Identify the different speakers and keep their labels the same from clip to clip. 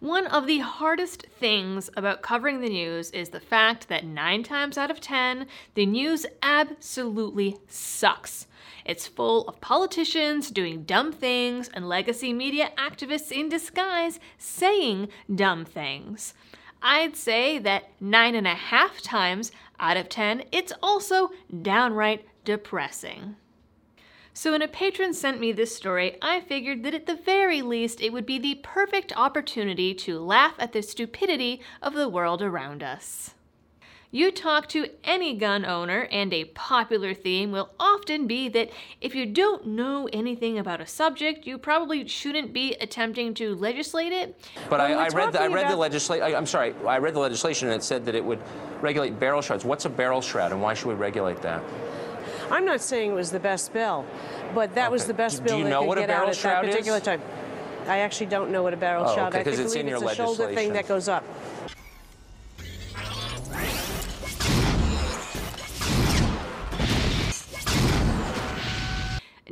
Speaker 1: One of the hardest things about covering the news is the fact that nine times out of ten, the news absolutely sucks. It's full of politicians doing dumb things and legacy media activists in disguise saying dumb things. I'd say that nine and a half times out of ten, it's also downright depressing. So, when a patron sent me this story, I figured that at the very least it would be the perfect opportunity to laugh at the stupidity of the world around us. You talk to any gun owner, and a popular theme will often be that if you don't know anything about a subject, you probably shouldn't be attempting to legislate it.
Speaker 2: But I, I, read the, I read the legislation. I'm sorry, I read the legislation and it said that it would regulate barrel shrouds. What's a barrel shroud, and why should we regulate that?
Speaker 3: I'm not saying it was the best bill, but that okay. was the best bill
Speaker 2: they
Speaker 3: could get out at that particular
Speaker 2: is?
Speaker 3: time. I actually don't know what a barrel
Speaker 2: oh,
Speaker 3: shroud.
Speaker 2: Okay,
Speaker 3: I think
Speaker 2: it's in your
Speaker 3: it's a shoulder thing that goes up.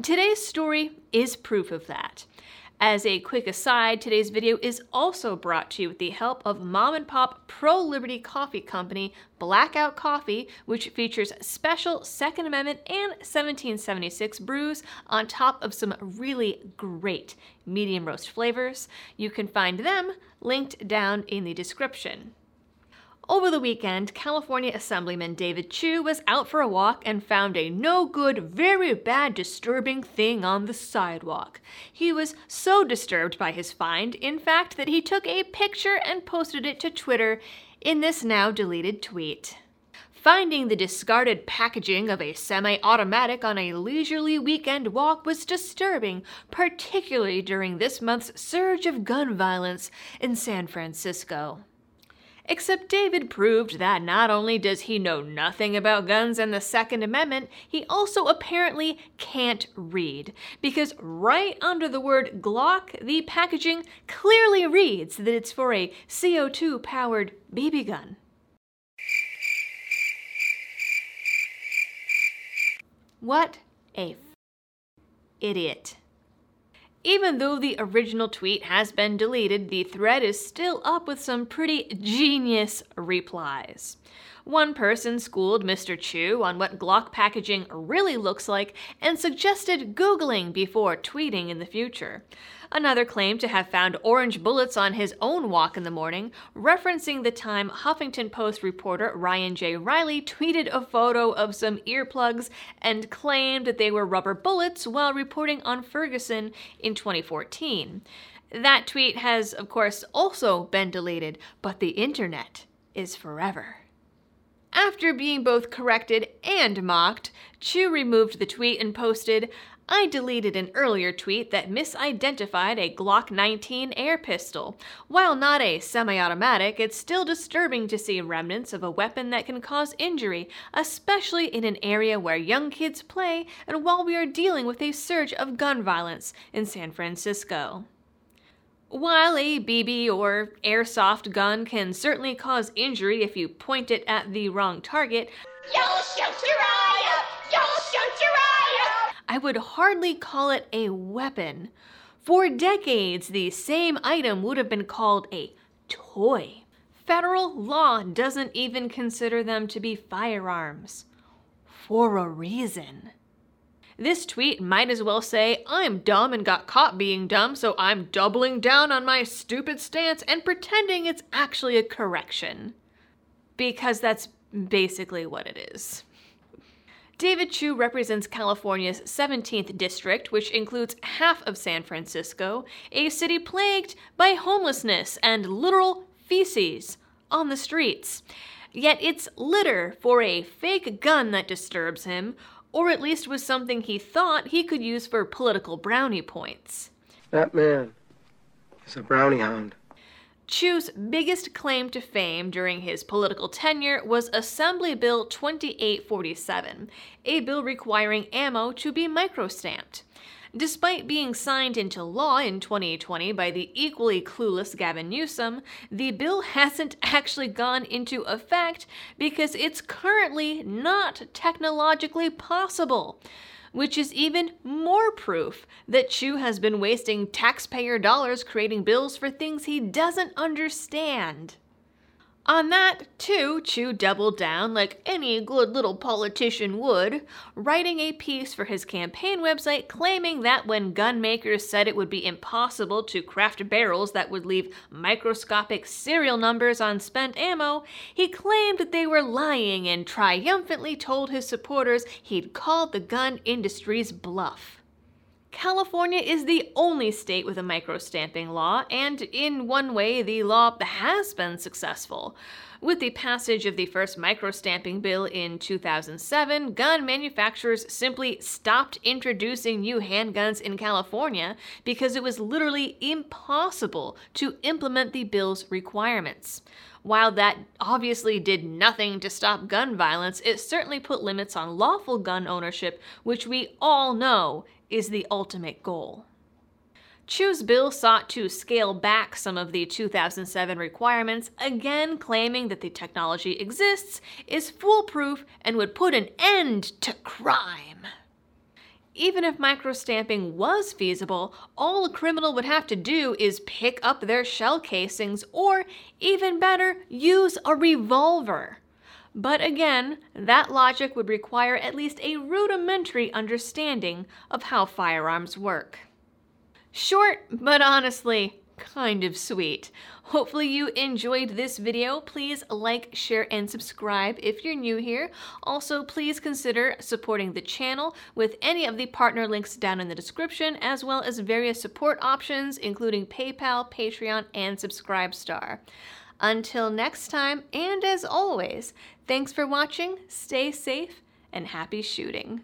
Speaker 1: Today's story is proof of that. As a quick aside, today's video is also brought to you with the help of mom and pop pro liberty coffee company Blackout Coffee, which features special Second Amendment and 1776 brews on top of some really great medium roast flavors. You can find them linked down in the description. Over the weekend, California Assemblyman David Chiu was out for a walk and found a no good, very bad, disturbing thing on the sidewalk. He was so disturbed by his find, in fact, that he took a picture and posted it to Twitter in this now deleted tweet. Finding the discarded packaging of a semi automatic on a leisurely weekend walk was disturbing, particularly during this month's surge of gun violence in San Francisco. Except David proved that not only does he know nothing about guns and the Second Amendment, he also apparently can't read. Because right under the word Glock, the packaging clearly reads that it's for a CO2 powered BB gun. What a f- idiot. Even though the original tweet has been deleted, the thread is still up with some pretty genius replies. One person schooled Mr. Chiu on what Glock packaging really looks like and suggested Googling before tweeting in the future. Another claimed to have found orange bullets on his own walk in the morning, referencing the time Huffington Post reporter Ryan J. Reilly tweeted a photo of some earplugs and claimed that they were rubber bullets while reporting on Ferguson in 2014. That tweet has, of course, also been deleted, but the internet is forever. After being both corrected and mocked, Chiu removed the tweet and posted, I deleted an earlier tweet that misidentified a Glock 19 air pistol. While not a semi automatic, it's still disturbing to see remnants of a weapon that can cause injury, especially in an area where young kids play and while we are dealing with a surge of gun violence in San Francisco. While a BB or airsoft gun can certainly cause injury if you point it at the wrong target,
Speaker 4: You'll shoot your eye out! You'll shoot your eye out!
Speaker 1: I would hardly call it a weapon. For decades, the same item would have been called a toy. Federal law doesn't even consider them to be firearms. For a reason. This tweet might as well say, I'm dumb and got caught being dumb, so I'm doubling down on my stupid stance and pretending it's actually a correction. Because that's basically what it is. David Chiu represents California's 17th district, which includes half of San Francisco, a city plagued by homelessness and literal feces on the streets. Yet it's litter for a fake gun that disturbs him, or at least was something he thought he could use for political brownie points.
Speaker 5: That man is a brownie hound.
Speaker 1: Chiu's biggest claim to fame during his political tenure was Assembly Bill 2847, a bill requiring ammo to be microstamped. Despite being signed into law in 2020 by the equally clueless Gavin Newsom, the bill hasn't actually gone into effect because it's currently not technologically possible. which is even more proof that Chiu has been wasting taxpayer dollars creating bills for things he doesn't understand. On that, too, Chiu doubled down like any good little politician would, writing a piece for his campaign website claiming that when gun makers said it would be impossible to craft barrels that would leave microscopic serial numbers on spent ammo, he claimed that they were lying and triumphantly told his supporters he'd called the gun industry's bluff. California is the only state with a micro stamping law, and in one way, the law has been successful. With the passage of the first micro stamping bill in 2007, gun manufacturers simply stopped introducing new handguns in California because it was literally impossible to implement the bill's requirements. While that obviously did nothing to stop gun violence, it certainly put limits on lawful gun ownership, which we all know is the ultimate goal. Chiu's bill sought to scale back some of the 2007 requirements, again claiming that the technology exists, is foolproof, and would put an end to crime. Even if microstamping was feasible, all a criminal would have to do is pick up their shell casings, or even better, use a revolver. But again, that logic would require at least a rudimentary understanding of how firearms work. Short, but honestly, kind of sweet. Hopefully you enjoyed this video. Please like, share, and subscribe if you're new here. Also, please consider supporting the channel with any of the partner links down in the description, as well as various support options, including PayPal, Patreon, and Subscribestar. Until next time, and as always, thanks for watching, stay safe, and happy shooting.